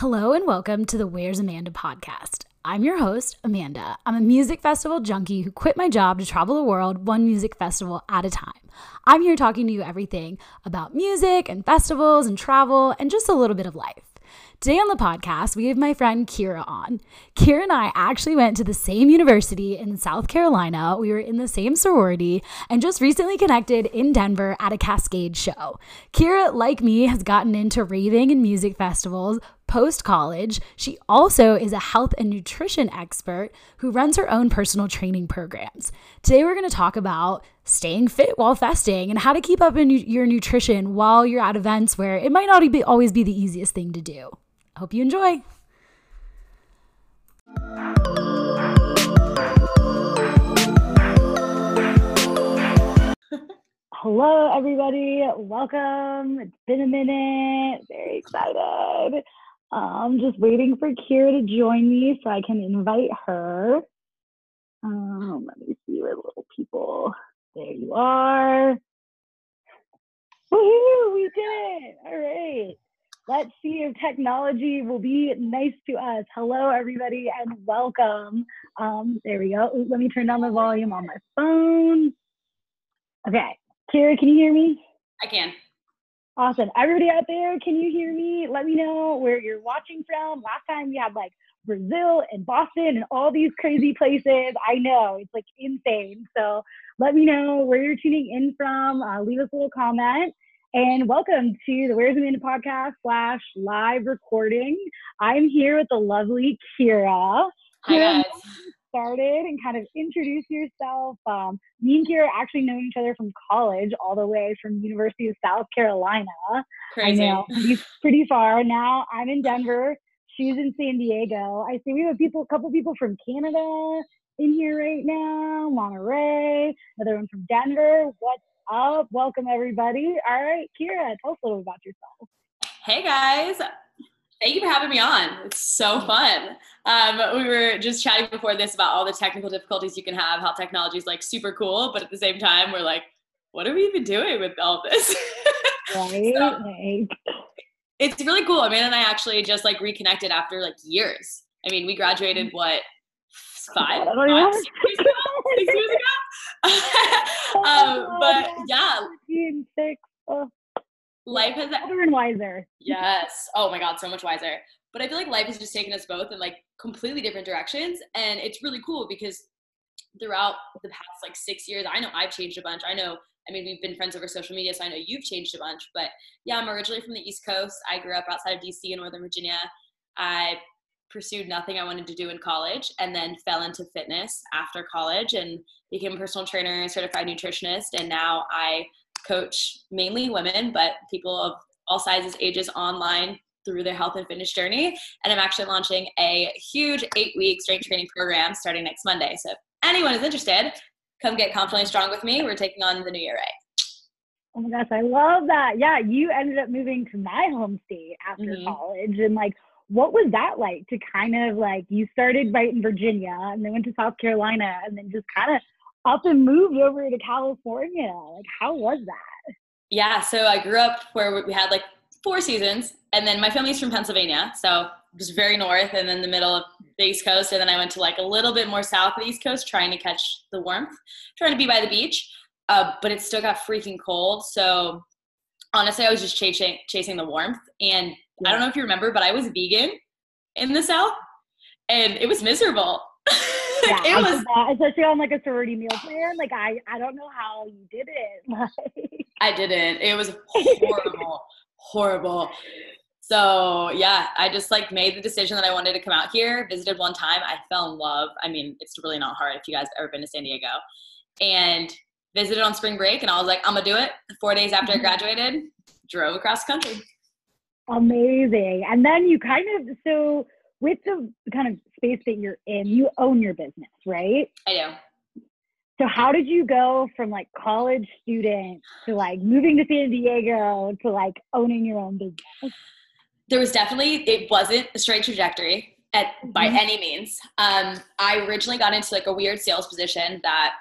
Hello and welcome to the Where's Amanda podcast. I'm your host, Amanda. I'm a music festival junkie who quit my job to travel the world one music festival at a time. I'm here talking to you everything about music and festivals and travel and just a little bit of life. Today on the podcast, we have my friend Keara on. Keara and I actually went to the same university in South Carolina. We were in the same sorority and just recently connected in Denver at a Kaskade show. Keara, like me, has gotten into raving and music festivals post college. She also is a health and nutrition expert who runs her own personal training programs. Today, we're going to talk about staying fit while festing and how to keep up in your nutrition while you're at events where it might not be, always be the easiest thing to do. I hope you enjoy. Hello, everybody. Welcome. It's been a minute. Very excited. I'm just waiting for Keara to join me so I can invite her. Um, let me see where little people. There you are. Woohoo! We did it. All right. Let's see if technology will be nice to us. Hello, everybody, and welcome. Um, there we go. Let me turn down the volume on my phone. Okay, Keara, can you hear me? I can. Awesome. Everybody out there, can you hear me? Let me know where you're watching from. Last time we had like Brazil and Boston and all these crazy places. I know it's like insane. So let me know where you're tuning in from. Uh, leave us a little comment and welcome to the Where's Amanda podcast slash live recording. I'm here with the lovely Keara. Hi guys. Started and kind of introduce yourself. Um, me and Keara actually know each other from college, all the way from University of South Carolina. Crazy. I know, pretty, pretty far. Now I'm in Denver. She's in San Diego. I see we have people, a couple people from Canada in here right now. Monterey, another one from Denver. What's up? Welcome everybody. All right, Keara, tell us a little about yourself. Hey guys. Thank you for having me on. It's so fun. Um, we were just chatting before this about all the technical difficulties you can have, how technology is like super cool, but at the same time, we're like, what are we even doing with all this? right. so, it's really cool. I mean, and I actually just like reconnected after like years. I mean, we graduated what five, five six years ago, six years ago. um, but yeah, life has older wiser. Yes. Oh my God, so much wiser. But I feel like life has just taken us both in like completely different directions, and it's really cool because throughout the past like six years, I know I've changed a bunch. I know. I mean, we've been friends over social media, so I know you've changed a bunch. But yeah, I'm originally from the East Coast. I grew up outside of DC in Northern Virginia. I pursued nothing I wanted to do in college and then fell into fitness after college and became a personal trainer, certified nutritionist, and now I coach mainly women, but people of all sizes, ages online through their health and fitness journey. And I'm actually launching a huge eight week strength training program starting next Monday. So if anyone is interested, come get confidently strong with me. We're taking on the new year right. Oh my gosh, I love that. Yeah, you ended up moving to my home state after mm-hmm. college and like what was that like to kind of like you started right in Virginia and then went to South Carolina and then just kind of up and moved over to California? Like, how was that? Yeah, so I grew up where we had like four seasons, and then my family's from Pennsylvania, so just very north and then the middle of the East Coast, and then I went to like a little bit more south of the East Coast, trying to catch the warmth, trying to be by the beach, uh, but it still got freaking cold. So honestly, I was just chasing chasing the warmth, and yeah. I don't know if you remember, but I was vegan in the South, and it was miserable. yeah, it was that, especially on like a sorority meal plan. Like I, I don't know how you did it. Like I didn't. It was horrible, horrible. So yeah, I just like made the decision that I wanted to come out here. Visited one time, I fell in love. I mean, it's really not hard if you guys have ever been to San Diego, and visited on spring break, and I was like, I'm gonna do it. Four days after I mm-hmm. graduated, drove across the country. Amazing. And then you kind of so with the kind of space that you're in, you own your business, right? I do. So how did you go from like college student to like moving to San Diego to like owning your own business? There was definitely it wasn't a straight trajectory at mm-hmm. by any means. Um, I originally got into like a weird sales position that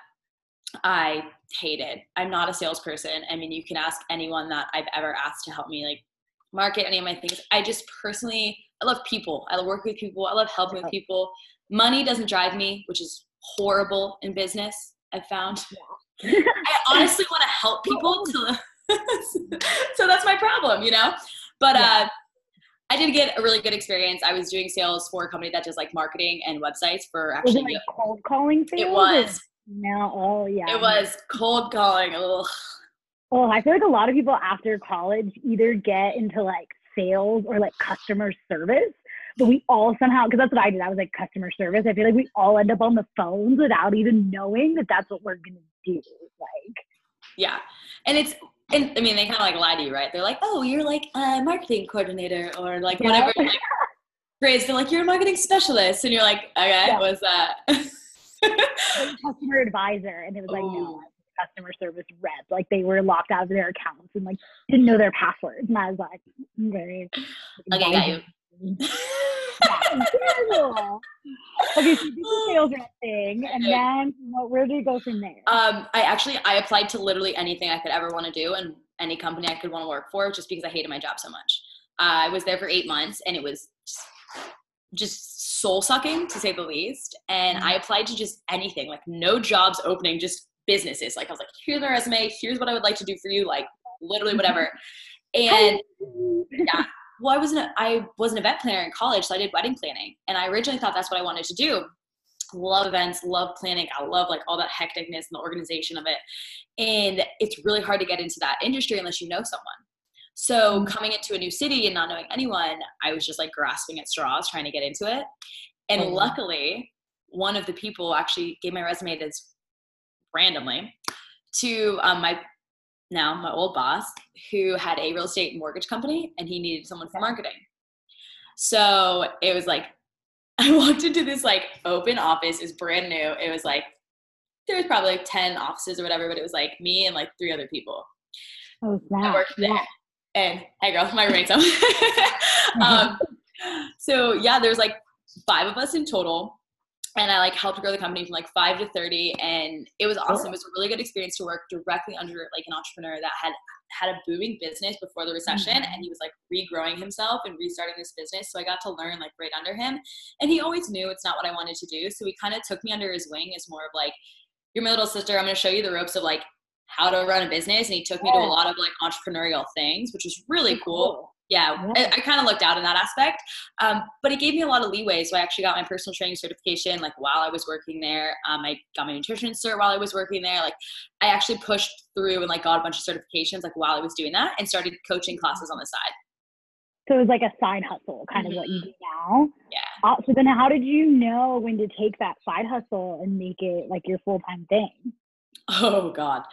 I hated. I'm not a salesperson. I mean, you can ask anyone that I've ever asked to help me like market any of my things. I just personally I love people. I love working with people. I love helping with people. Money doesn't drive me, which is horrible in business. I've found. Yeah. I honestly want to help people to, so that's my problem, you know. But yeah. uh, I did get a really good experience. I was doing sales for a company that does like marketing and websites for actually was it like cold calling sales. It was. No, oh yeah. It was cold calling. Ugh. Oh, I feel like a lot of people after college either get into like sales or like customer service, but we all somehow because that's what I did. I was like customer service. I feel like we all end up on the phones without even knowing that that's what we're gonna do. Like, yeah, and it's and I mean they kind of like lie to you, right? They're like, oh, you're like a marketing coordinator or like yeah. whatever. Like, phrase. They're like, you're a marketing specialist, and you're like, okay, yeah. what's that? customer advisor, and it was like, no, customer service rep. Like they were locked out of their accounts and like didn't know their passwords. And I was like, very okay, got you. okay, so you the sales rep thing, and then what, where did you go from there? Um, I actually I applied to literally anything I could ever want to do, and any company I could want to work for, just because I hated my job so much. Uh, I was there for eight months, and it was just soul sucking to say the least. And mm-hmm. I applied to just anything, like no jobs opening, just businesses. Like I was like, here's my resume, here's what I would like to do for you, like literally whatever. And yeah, well, I was an I was an event planner in college, so I did wedding planning, and I originally thought that's what I wanted to do. Love events, love planning. I love like all that hecticness and the organization of it. And it's really hard to get into that industry unless you know someone. So mm-hmm. coming into a new city and not knowing anyone, I was just like grasping at straws trying to get into it. And mm-hmm. luckily, one of the people actually gave my resume this randomly to um, my now my old boss who had a real estate mortgage company and he needed someone for marketing. So it was like I walked into this like open office, is brand new. It was like there was probably like 10 offices or whatever, but it was like me and like three other people. Oh, wow. I worked there. Yeah. And hey girl, my roommate's home. um, so yeah, there's like five of us in total and I like helped grow the company from like five to 30 and it was awesome. It was a really good experience to work directly under like an entrepreneur that had had a booming business before the recession mm-hmm. and he was like regrowing himself and restarting this business. So I got to learn like right under him and he always knew it's not what I wanted to do. So he kind of took me under his wing as more of like, you're my little sister. I'm going to show you the ropes of like how to run a business. And he took me to a lot of like entrepreneurial things, which was really cool yeah, yeah. I, I kind of looked out in that aspect. Um, but it gave me a lot of leeway. So I actually got my personal training certification like while I was working there. Um, I got my nutrition cert while I was working there. Like I actually pushed through and like got a bunch of certifications like while I was doing that and started coaching classes on the side. So it was like a side hustle, kind mm-hmm. of what you mm-hmm. do now. Yeah. Uh, so then, how did you know when to take that side hustle and make it like your full time thing? Oh God,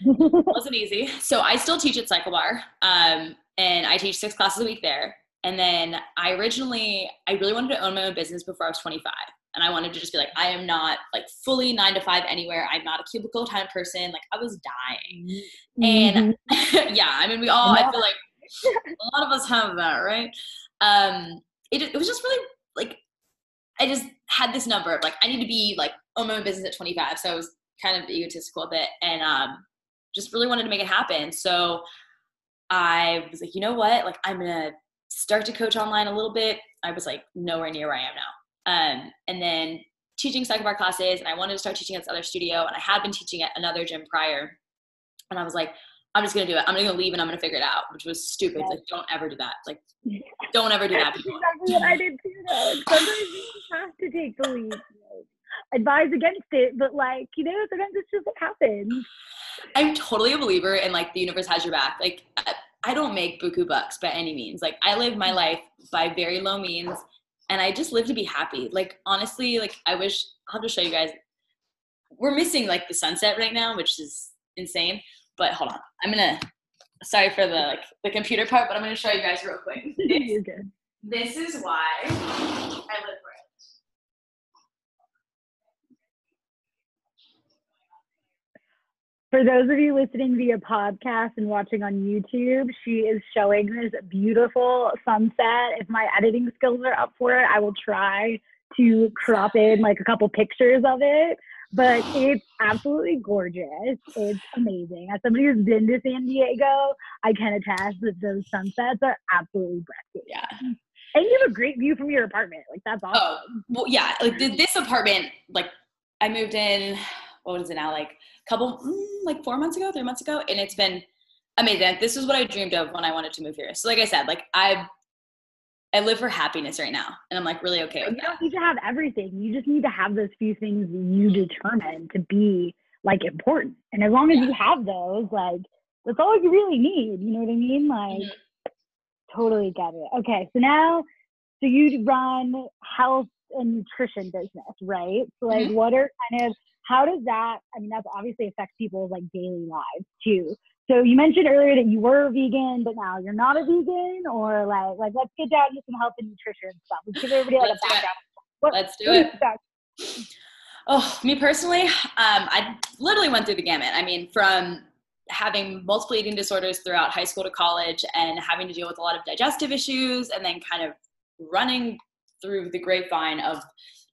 it wasn't easy. So I still teach at CycleBar. Um, and I teach six classes a week there. And then I originally, I really wanted to own my own business before I was 25. And I wanted to just be like, I am not like fully nine to five anywhere. I'm not a cubicle time person. Like I was dying. Mm-hmm. And yeah, I mean, we all, I feel like a lot of us have that, right? Um, it, it was just really like, I just had this number of like, I need to be like, own my own business at 25. So I was kind of egotistical a bit and um, just really wanted to make it happen. So I was like, you know what? Like, I'm gonna start to coach online a little bit. I was like nowhere near where I am now. Um, and then teaching CycleBar classes, and I wanted to start teaching at this other studio, and I had been teaching at another gym prior. And I was like, I'm just gonna do it. I'm gonna leave and I'm gonna figure it out, which was stupid. Like, don't ever do that. Like, don't ever do that. People. exactly what I did too. Though. Sometimes you have to take the lead. Advise against it, but like you know, sometimes it's just what happens. I'm totally a believer in like the universe has your back. Like I don't make buku bucks by any means. Like I live my life by very low means and I just live to be happy. Like honestly, like I wish I'll have to show you guys. We're missing like the sunset right now, which is insane. But hold on. I'm gonna sorry for the like the computer part, but I'm gonna show you guys real quick. You're good. This is why I live For those of you listening via podcast and watching on YouTube, she is showing this beautiful sunset. If my editing skills are up for it, I will try to crop in like a couple pictures of it. But it's absolutely gorgeous. It's amazing. As somebody who's been to San Diego, I can attest that those sunsets are absolutely breathtaking. Yeah. And you have a great view from your apartment. Like that's Oh, awesome. well, yeah. Like this apartment, like I moved in. What is it now? Like couple, mm, like four months ago, three months ago, and it's been amazing. This is what I dreamed of when I wanted to move here. So, like I said, like I, I live for happiness right now, and I'm like really okay You don't need to have everything. You just need to have those few things you determine to be like important. And as long as you have those, like that's all you really need. You know what I mean? Like Mhm. totally get it. Okay, so now so you run health and nutrition business, right? So like what are kind of how does that I mean that's obviously affects people's like daily lives too. So you mentioned earlier that you were vegan, but now you're not a vegan, or like like let's get down to some health and nutrition stuff. Let's give everybody like Let's a do it. background. What- Let's do it. Oh, me personally, um, I literally went through the gamut. I mean, from having multiple eating disorders throughout high school to college and having to deal with a lot of digestive issues and then kind of running through the grapevine of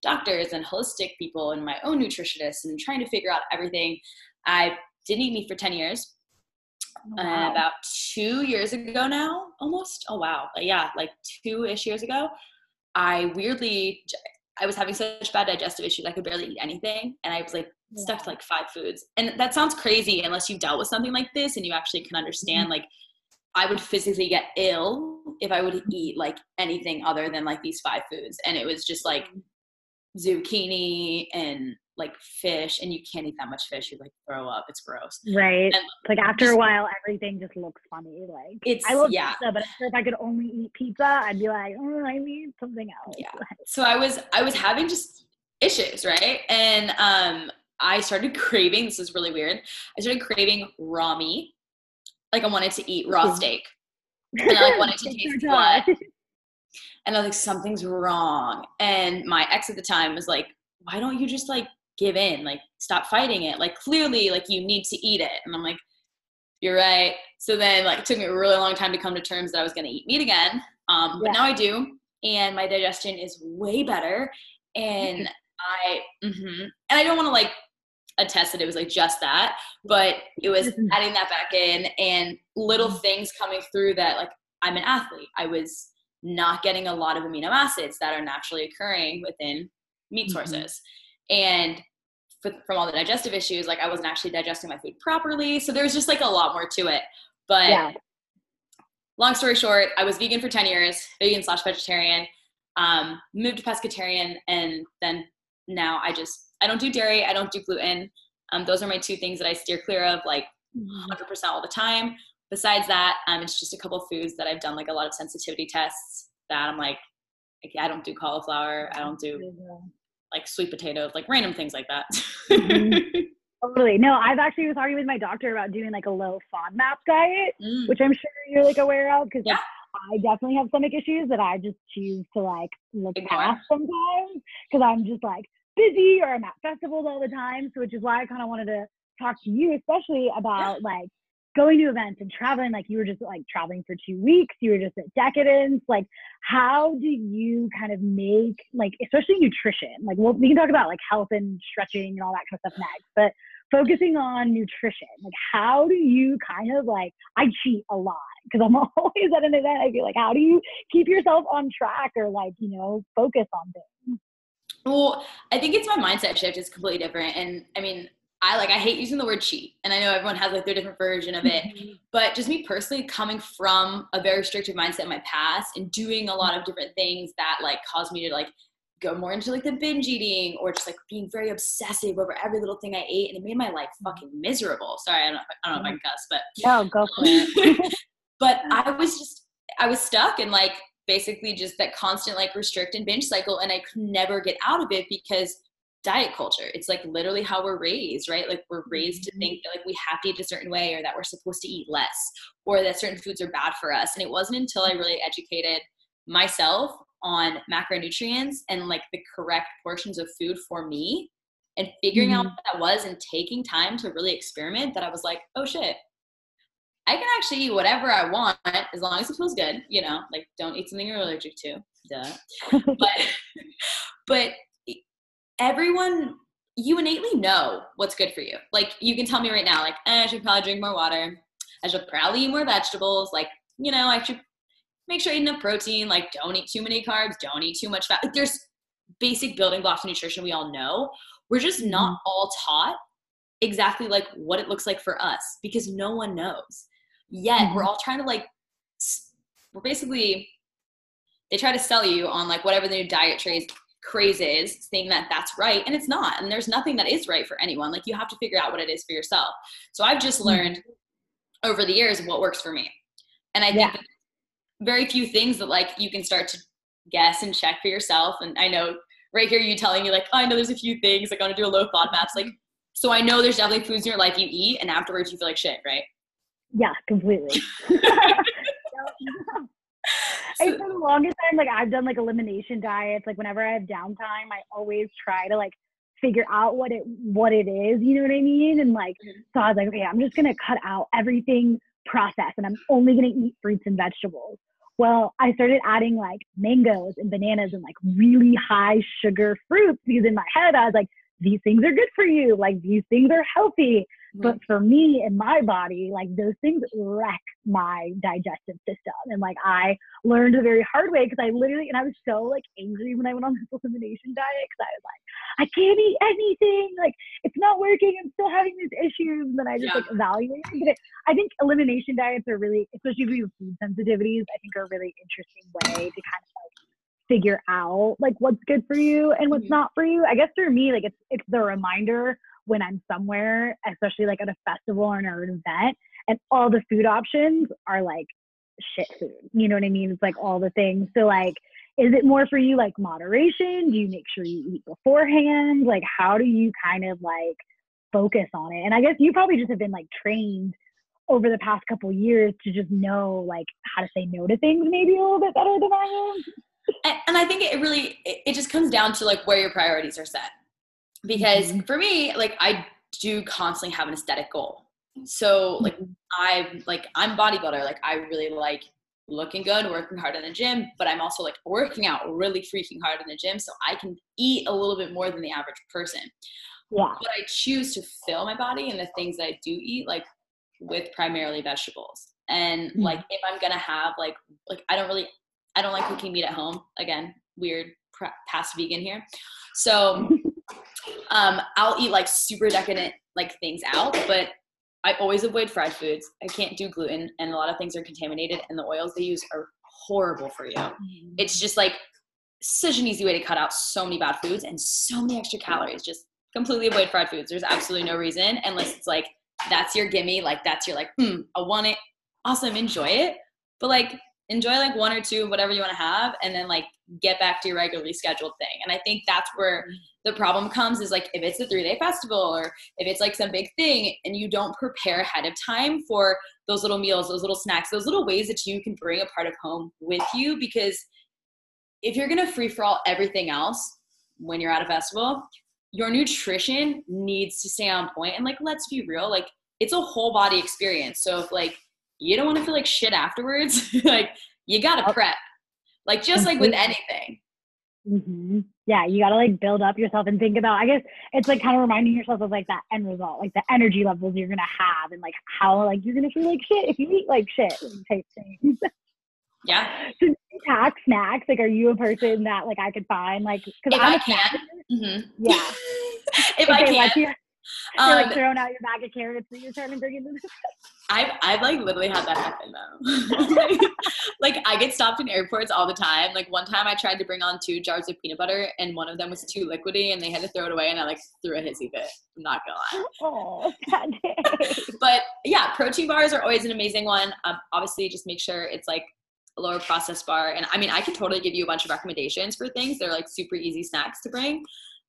doctors and holistic people and my own nutritionist and trying to figure out everything. I didn't eat meat for 10 years. Uh, Wow. about two years ago now, almost. Oh, wow. Uh, yeah, like two ish years ago, I weirdly, I was having such bad digestive issues, I could barely eat anything. And I was like stuck to like five foods. And that sounds crazy unless you've dealt with something like this and you actually can understand, like, I would physically get ill if I would eat like anything other than like these five foods. And it was just like zucchini and like fish, and you can't eat that much fish. You like throw up. It's gross. Right. And like after just- a while, everything just looks funny. Like It's I love yeah. pizza, but if I could only eat pizza, I'd be like, oh, I need something else. Yeah. so I was I was having just issues, right? And um I started craving, this is really weird. I started craving raw meat. Like I wanted to eat raw steak. And I like wanted to taste blood. And I was like, something's wrong. And my ex at the time was like, why don't you just like give in? Like stop fighting it. Like clearly like you need to eat it. And I'm like, you're right. So then like it took me a really long time to come to terms that I was gonna eat meat again. Um, but Yeah. now I do. And my digestion is way better. And I mhm. and I don't want to like attest that it was like just that, but it was Mhm. adding that back in and little Mm-hmm. things coming through that like I'm an athlete. I was not getting a lot of amino acids that are naturally occurring within meat Mhm. sources. And f- from all the digestive issues, like I wasn't actually digesting my food properly. So there was just like a lot more to it. But Yeah. long story short, I was vegan for 10 years, vegan slash vegetarian, um, moved to pescatarian, and then now I just, I don't do dairy, I don't do gluten. Um, those are my two things that I steer clear of like 100% all the time. Besides that, um, it's just a couple of foods that I've done like a lot of sensitivity tests that I'm like, like, I don't do cauliflower, I don't do like sweet potatoes, like random things like that. Mhm. Totally. No, I've actually was talking with my doctor about doing like a low FODMAP diet, Mm. which I'm sure you're like aware of because Yeah. I definitely have stomach issues that I just choose to like look Ignore. past sometimes because I'm just like busy or I'm at festivals all the time. So which is why I kind of wanted to talk to you, especially about like going to events and traveling. Like you were just like traveling for two weeks. You were just at Decadence. Like how do you kind of make like especially nutrition? Like well, we can talk about like health and stretching and all that kind of stuff next, but focusing on nutrition like how do you kind of like i cheat a lot because i'm always at an event i feel like how do you keep yourself on track or like you know focus on things Well, I think it's my mindset shift is completely different. And I mean, I like I hate using the word cheat. And I know everyone has like their different version of it. But just me personally coming from a very restrictive mindset in my past and doing a lot of different things that like caused me to like go more into like the binge eating or just like being very obsessive over every little thing I ate and it made my life mm-hmm. fucking miserable. Sorry, I don't, I don't know if I can mm-hmm. cuss, but no go for it but I was just I was stuck in like basically just that constant like restrict and binge cycle and I could never get out of it because diet culture it's like literally how we're raised right like we're raised to think that like we have to eat a certain way or that we're supposed to eat less or that certain foods are bad for us and it wasn't until I really educated myself on macronutrients and like the correct portions of food for me and figuring out Mhm. what that was and taking time to really experiment that I was like oh shit I can actually eat whatever I want as long as it feels good. You know, like don't eat something you're allergic to. Duh. but but everyone, you innately know what's good for you. Like you can tell me right now, like eh, I should probably drink more water. I should probably eat more vegetables. Like you know, I should make sure you eat enough protein, like don't eat too many carbs, don't eat too much fat. Like, there's basic building blocks of nutrition we all know. We're just not Mhm. all taught exactly like what it looks like for us because no one knows. Yet we're all trying to like we're basically they try to sell you on like whatever the new diet craze is, saying that that's right, and it's not. And there's nothing that is right for anyone. Like you have to figure out what it is for yourself. So I've just Mhm. learned over the years what works for me, and I think Yeah. that very few things that like you can start to guess and check for yourself. And I know right here you telling me like, oh, I know there's a few things like I want to do a low FODMAPs. Like, so I know there's definitely foods in your life you eat, and afterwards you feel like shit, right? Yeah, completely. and for the longest time, like I've done like elimination diets. Like whenever I have downtime, I always try to like figure out what it what it is. You know what I mean? And like mm-hmm. so I was like, okay, I'm just gonna cut out everything processed and I'm only gonna eat fruits and vegetables. Well, I started adding like mangoes and bananas and like really high sugar fruits because in my head I was like, these things are good for you. Like these things are healthy. But for me and my body, like those things wreck my digestive system. And like I learned the very hard way because I literally, and I was so like angry when I went on this elimination diet because I was like, I can't eat anything. Like it's not working. I'm still having these issues. And then I just Yeah. like evaluated. But it, I think elimination diets are really, especially if you have food sensitivities, I think are a really interesting way to kind of like figure out like what's good for you and what's Mhm. not for you. I guess for me, like it's it's the reminder when I'm somewhere, especially like at a festival or an event, and all the food options are like shit food. You know what I mean? It's like all the things. So like, is it more for you like moderation? Do you make sure you eat beforehand? Like, how do you kind of like focus on it? And I guess you probably just have been like trained over the past couple years to just know like how to say no to things maybe a little bit better than I am. and, I think it really it just comes down to like where your priorities are set. Because Mhm. for me, like I do constantly have an aesthetic goal. So like i'm like I'm bodybuilder. Like I really like looking good, working hard in the gym, but I'm also like working out really freaking hard in the gym so I can eat a little bit more than the average person. Yeah. But I choose to fill my body and the things that I do eat like with primarily vegetables. And Mhm. like if I'm gonna have like like I don't really I don't like cooking meat at home. Again, weird pr- past vegan here. So um, I'll eat like super decadent like things out, but I always avoid fried foods. I can't do gluten, and a lot of things are contaminated, and the oils they use are horrible for you. It's just like such an easy way to cut out so many bad foods and so many extra calories. Just completely avoid fried foods. There's absolutely no reason unless it's like that's your gimme, like that's your like, hmm, I want it. Awesome, enjoy it. But like enjoy like one or two, whatever you want to have, and then like get back to your regularly scheduled thing. And I think that's where mm. the problem comes is like if it's a three day festival or if it's like some big thing and you don't prepare ahead of time for those little meals, those little snacks, those little ways that you can bring a part of home with you. Because if you're gonna free for all everything else when you're at a festival, your nutrition needs to stay on point. And like, let's be real, like it's a whole body experience. So if like you don't want to feel like shit afterwards, like you gotta prep. Like just like with anything. hmm Yeah, you gotta like build up yourself and think about. I guess it's like kind of reminding yourself of like that end result, like the energy levels you're gonna have, and like how like you're gonna feel like shit if you eat like shit type things. Yeah. so pack snacks. Like, are you a person that like I could find like because If I'm I a snack can. hmm Yeah. if I can. You- You're Um, like throwing out your bag of carrots that you're trying to bring into this. I've I've like literally had that happen though. like I get stopped in airports all the time. Like one time I tried to bring on two jars of peanut butter and one of them was too liquidy and they had to throw it away and I like threw a hissy fit. I'm not gonna lie. Oh. But yeah, protein bars are always an amazing one. Um, obviously, just make sure it's like a lower processed bar. And I mean, I can totally give you a bunch of recommendations for things. They're like super easy snacks to bring.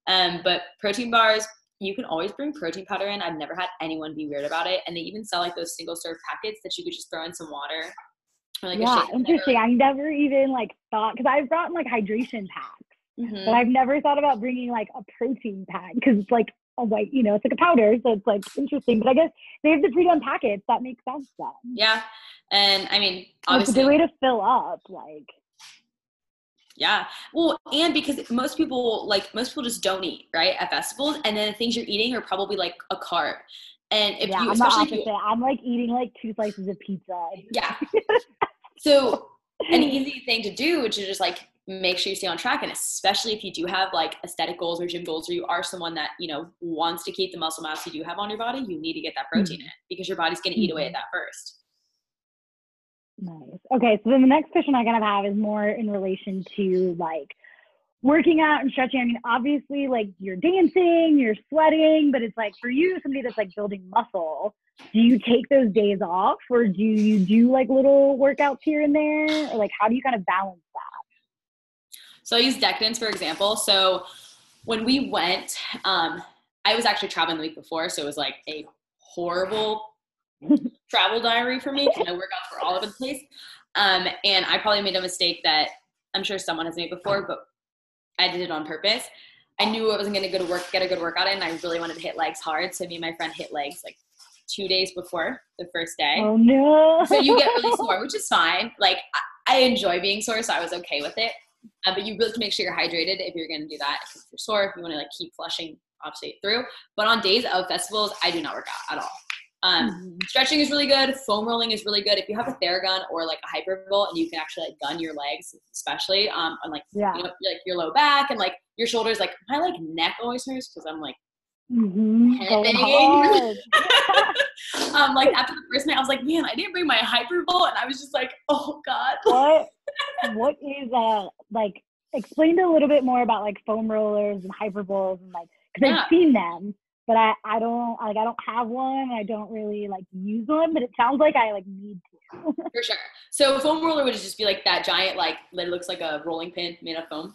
Um, but protein bars, you can always bring protein powder in. I've never had anyone be weird about it. And they even sell like those single serve packets that you could just throw in some water. Or, like, yeah, interesting. I never even like thought because I've brought like hydration packs. Mhm. But I've never thought about bringing like a protein pack because it's like a white, you know, it's like a powder, so it's like interesting. But I guess they have the pre-done packets. That makes sense then. Yeah. And I mean, It's a good way to fill up. Like, Yeah. Well, and because most people like most people just don't eat, right? At festivals. And then the things you're eating are probably like a carb. And if yeah, you I'm especially if you I'm like eating like two slices of pizza. yeah. So an easy thing to do to just like make sure you stay on track and especially if you do have like aesthetic goals or gym goals or you are someone that you know wants to keep the muscle mass you do have on your body you need to get that protein Mhm. in because your body's going to eat away at Mhm. that first Nice. Okay, so then the next question I kind of have is more in relation to like working out and stretching. I mean, obviously, like you're dancing, you're sweating, but it's like for you, somebody that's like building muscle, do you take those days off or do you do like little workouts here and there? Or like how do you kind of balance that? So I use Decadence for example. So when we went, um, I was actually traveling the week before, so it was like a horrible travel diary for me because work out for all over the place. Um, and I probably made a mistake that I'm sure someone has made before, but I did it on purpose. I knew I wasn't going to go to work, get a good workout in. I really wanted to hit legs hard, so me and my friend hit legs like two days before the first day. Oh no. So you get really sore, which is fine. Like I, I enjoy being sore, so I was okay with it. Uh, but you really have to make sure you're hydrated if you're going to do that. If you're sore, if you want to like keep flushing, obviously through. But on days of festivals, I do not work out at all. Um, Mhm. stretching is really good. Foam rolling is really good. If you have a Theragun or like a Hypervolt, and you can actually like gun your legs, especially um, on like yeah. you know like your low back and like your shoulders. Like my like neck always hurts because I'm like Mm-hmm. Headbanging. um, like after the first night, I was like, man, I didn't bring my Hypervolt, and I was just like, oh god. what what is uh like explain a little bit more about like foam rollers and Hypervolts and like because Yeah. I've seen them but I I don't like I don't have one I don't really like use one but it sounds like I like need to For sure. So foam roller would just be like that giant, like that looks like a rolling pin made of foam.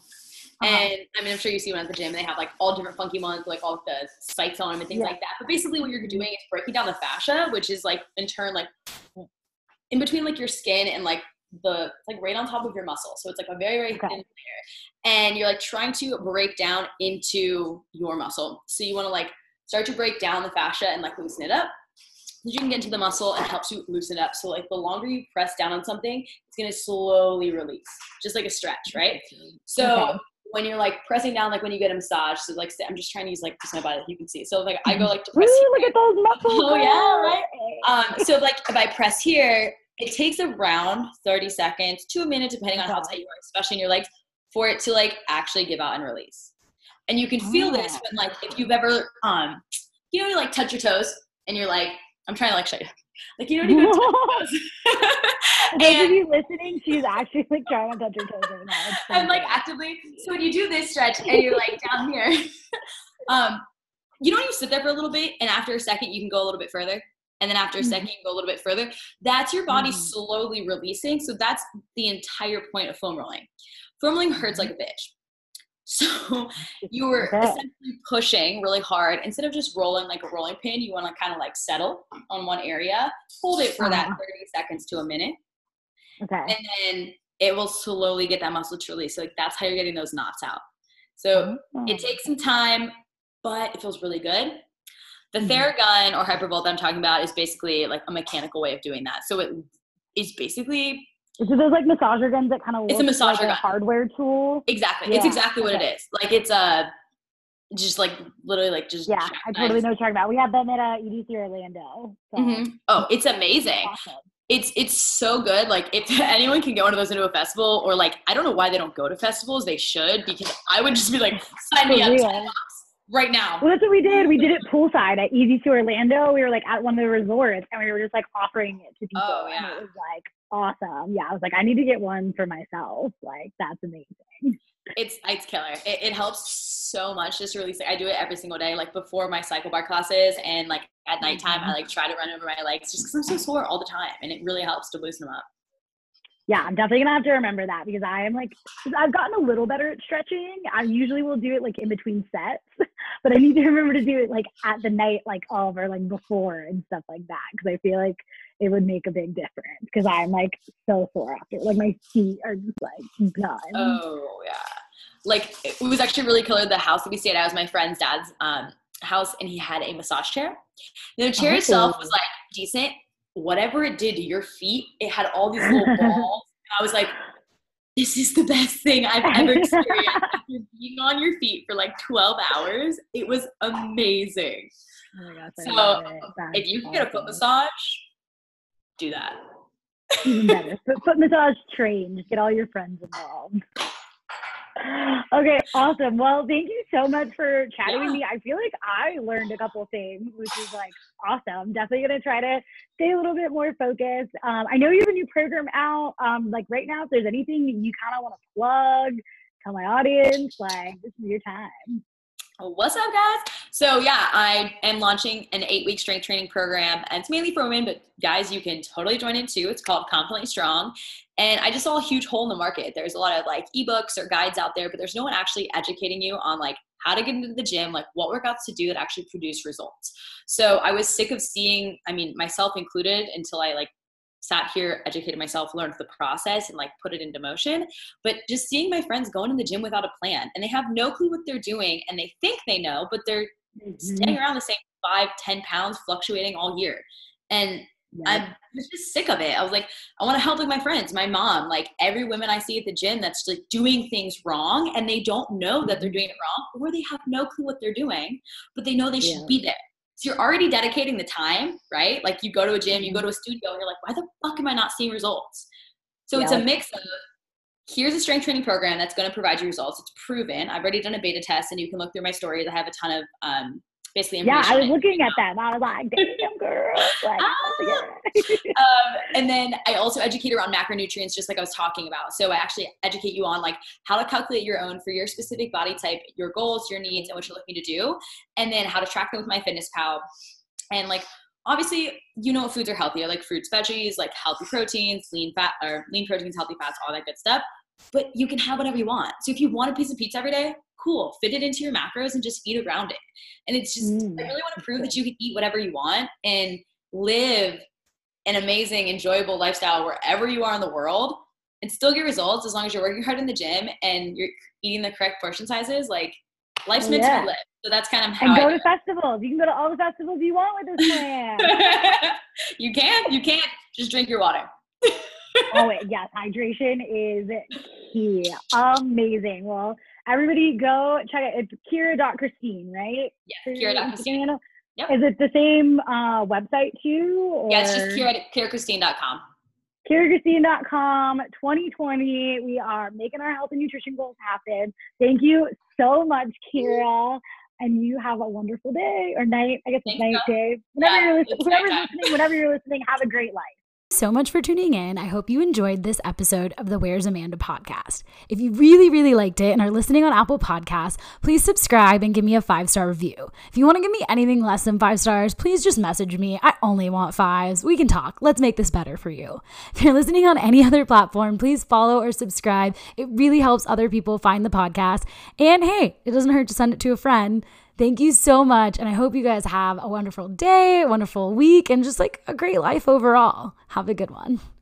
Uh-huh. And I mean, I'm sure you see one at the gym. They have like all different funky ones, like all the spikes on them and things Yeah. like that. But basically, what you're doing is breaking down the fascia, which is like in turn like in between like your skin and like the like right on top of your muscle. So it's like a very very Okay. thin layer, and you're like trying to break down into your muscle. So you want to like start to break down the fascia and like loosen it up. So you can get into the muscle and helps you loosen it up. So like the longer you press down on something, it's gonna slowly release, just like a stretch, right? So Okay. when you're like pressing down, like when you get a massage, so like I'm just trying to use like just my body that you can see. So like I go like to press. look at those muscles Oh, yeah, right? Um, so like if I press here, it takes around 30 seconds to a minute, depending on how tight you are, especially in your legs, for it to like actually give out and release. And you can feel this Ah. when like if you've ever um, you know, you like touch your toes and you're like, I'm trying to like show you, like you don't even touch your toes. For those of and you listening she's actually like trying to touch her toes right now so I'm like actively. So when you do this stretch and you're like down here, um, you know, you sit there for a little bit, and after a second, you can go a little bit further, and then after a Mhm. second, you go a little bit further. That's your body Mhm. slowly releasing. So that's the entire point of foam rolling. Foam rolling hurts like a bitch. So you were essentially pushing really hard instead of just rolling like a rolling pin. You want to kind of like settle on one area, hold it for that Uh-huh. 30 seconds to a minute, okay and then it will slowly get that muscle to release. So like that's how you're getting those knots out. So Oh. it takes some time, but it feels really good. The Mhm. Theragun or Hypervolt that I'm talking about is basically like a mechanical way of doing that. So it is basically So those like massager guns that kind of It's a look like massager a gun. hardware tool. exactly it's exactly what okay. it is. Like it's a just like literally like just Yeah, I totally know what you're talking about. We have them at uh, EDC Orlando. So Mhm. Oh, it's amazing. awesome. It's it's so good. Like if anyone can get one of those into a festival, or like I don't know why they don't go to festivals. They should because I would just be like, sign me up real. ten bucks right now. Well, that's what we did. We did it poolside at EDC Orlando. We were like at one of the resorts and we were just like offering it to people. Oh, And it was like awesome. Yeah, I was like, I need to get one for myself. Like, that's amazing. It's it's killer. It, it helps so much just. Like I do it every single day, like before my CycleBar classes, and like at nighttime, I mm-hmm. like try to run over my legs just because I'm so sore all the time, and it really helps to loosen them up. Yeah, I'm definitely gonna have to remember that because I am like, I've gotten a little better at stretching. I usually will do it like in between sets, but I need to remember to do it like at the night, like of or like before and stuff like that because I feel like it would make a big difference because I'm like so sore after. Like my feet are just like done. Oh yeah, like it was actually really killer. The house that we stayed at was my friend's dad's um, house, and he had a massage chair. The chair itself was Oh. like decent. Whatever it did to your feet, it had all these little balls. And I was like, this is the best thing I've ever experienced. After being on your feet for like 12 hours, it was amazing. Oh I So, love it. That's If you can get a foot massage, do that. Even better. Foot, foot massage train. Get all your friends involved. Okay, awesome. Well, thank you so much for chatting yeah. with me. I feel like I learned a couple things, which is like awesome. Definitely gonna try to stay a little bit more focused. Um, I know you have a new program out. Um, like right now, if there's anything you kind of want to plug, tell my audience, like this is your time. What's up, guys? So, yeah, I am launching an eight week strength training program, and it's mainly for women, but guys, you can totally join it too. It's called Confidently Strong. And I just saw a huge hole in the market. There's a lot of like ebooks or guides out there, but there's no one actually educating you on like how to get into the gym, like what workouts to do that actually produce results. So, I was sick of seeing, I mean, myself included, until I like sat here, educated myself, learned the process, and like put it into motion. But just seeing my friends going to the gym without a plan and they have no clue what they're doing and they think they know, but they're mm-hmm. staying around the same five, ten pounds, fluctuating all year. And yeah. I was just sick of it. I was like, I want to help like my friends, my mom, like every woman I see at the gym that's like doing things wrong and they don't know that they're mm-hmm. doing it wrong or they have no clue what they're doing, but they know they should be there. So you're already dedicating the time, right? Like you go to a gym, you go mm-hmm. to a studio, and you're like, why the fuck am I not seeing results? So yeah. it's a mix of here's a strength training program that's going to provide you results. It's proven. I've already done a beta test, and you can look through my stories. I have a ton of um, basically yeah i was looking at that and i was like damn girl. Like, um, and then i also educate around macronutrients just like i was talking about. So i actually educate you on like how to calculate your own for your specific body type your goals your needs and what you're looking to do and then how to track them with MyFitnessPal. And like obviously you know what foods are healthy. Like fruits veggies like healthy proteins lean fat or lean proteins healthy fats all that good stuff but you can have whatever you want. So if you want a piece of pizza every day cool fit it into your macros and just eat around it. And it's just mm. i really want to prove that you can eat whatever you want and live an amazing enjoyable lifestyle wherever you are in the world and still get results as long as you're working hard in the gym and you're eating the correct portion sizes like life's meant yeah. to be lived. So that's kind of how and go I to festivals. You can go to all the festivals you want with this plan. You can you can't. Just drink your water oh yes hydration is key amazing well everybody go check it. It's Keara.Christine, right? Yeah, Keara.Christine. Yep. Is it the same uh, website too? Or? Yeah, it's just Keara, KearaChristine.com. KearaChristine.com 2020. We are making our health and nutrition goals happen. Thank you so much, Keara. And you have a wonderful day or night. I guess it's night, day. Whenever yeah, you're listening, whenever you're listening, whenever you're listening, have a great life so much for tuning in. I hope you enjoyed this episode of the Where's Amanda podcast. If you really, really liked it and are listening on Apple Podcasts, please subscribe and give me a five star review. If you want to give me anything less than five stars, please just message me. I only want fives. We can talk. Let's make this better for you. If you're listening on any other platform, please follow or subscribe. It really helps other people find the podcast. And hey, it doesn't hurt to send it to a friend. Thank you so much. And I hope you guys have a wonderful day, a wonderful week, and just like a great life overall. Have a good one.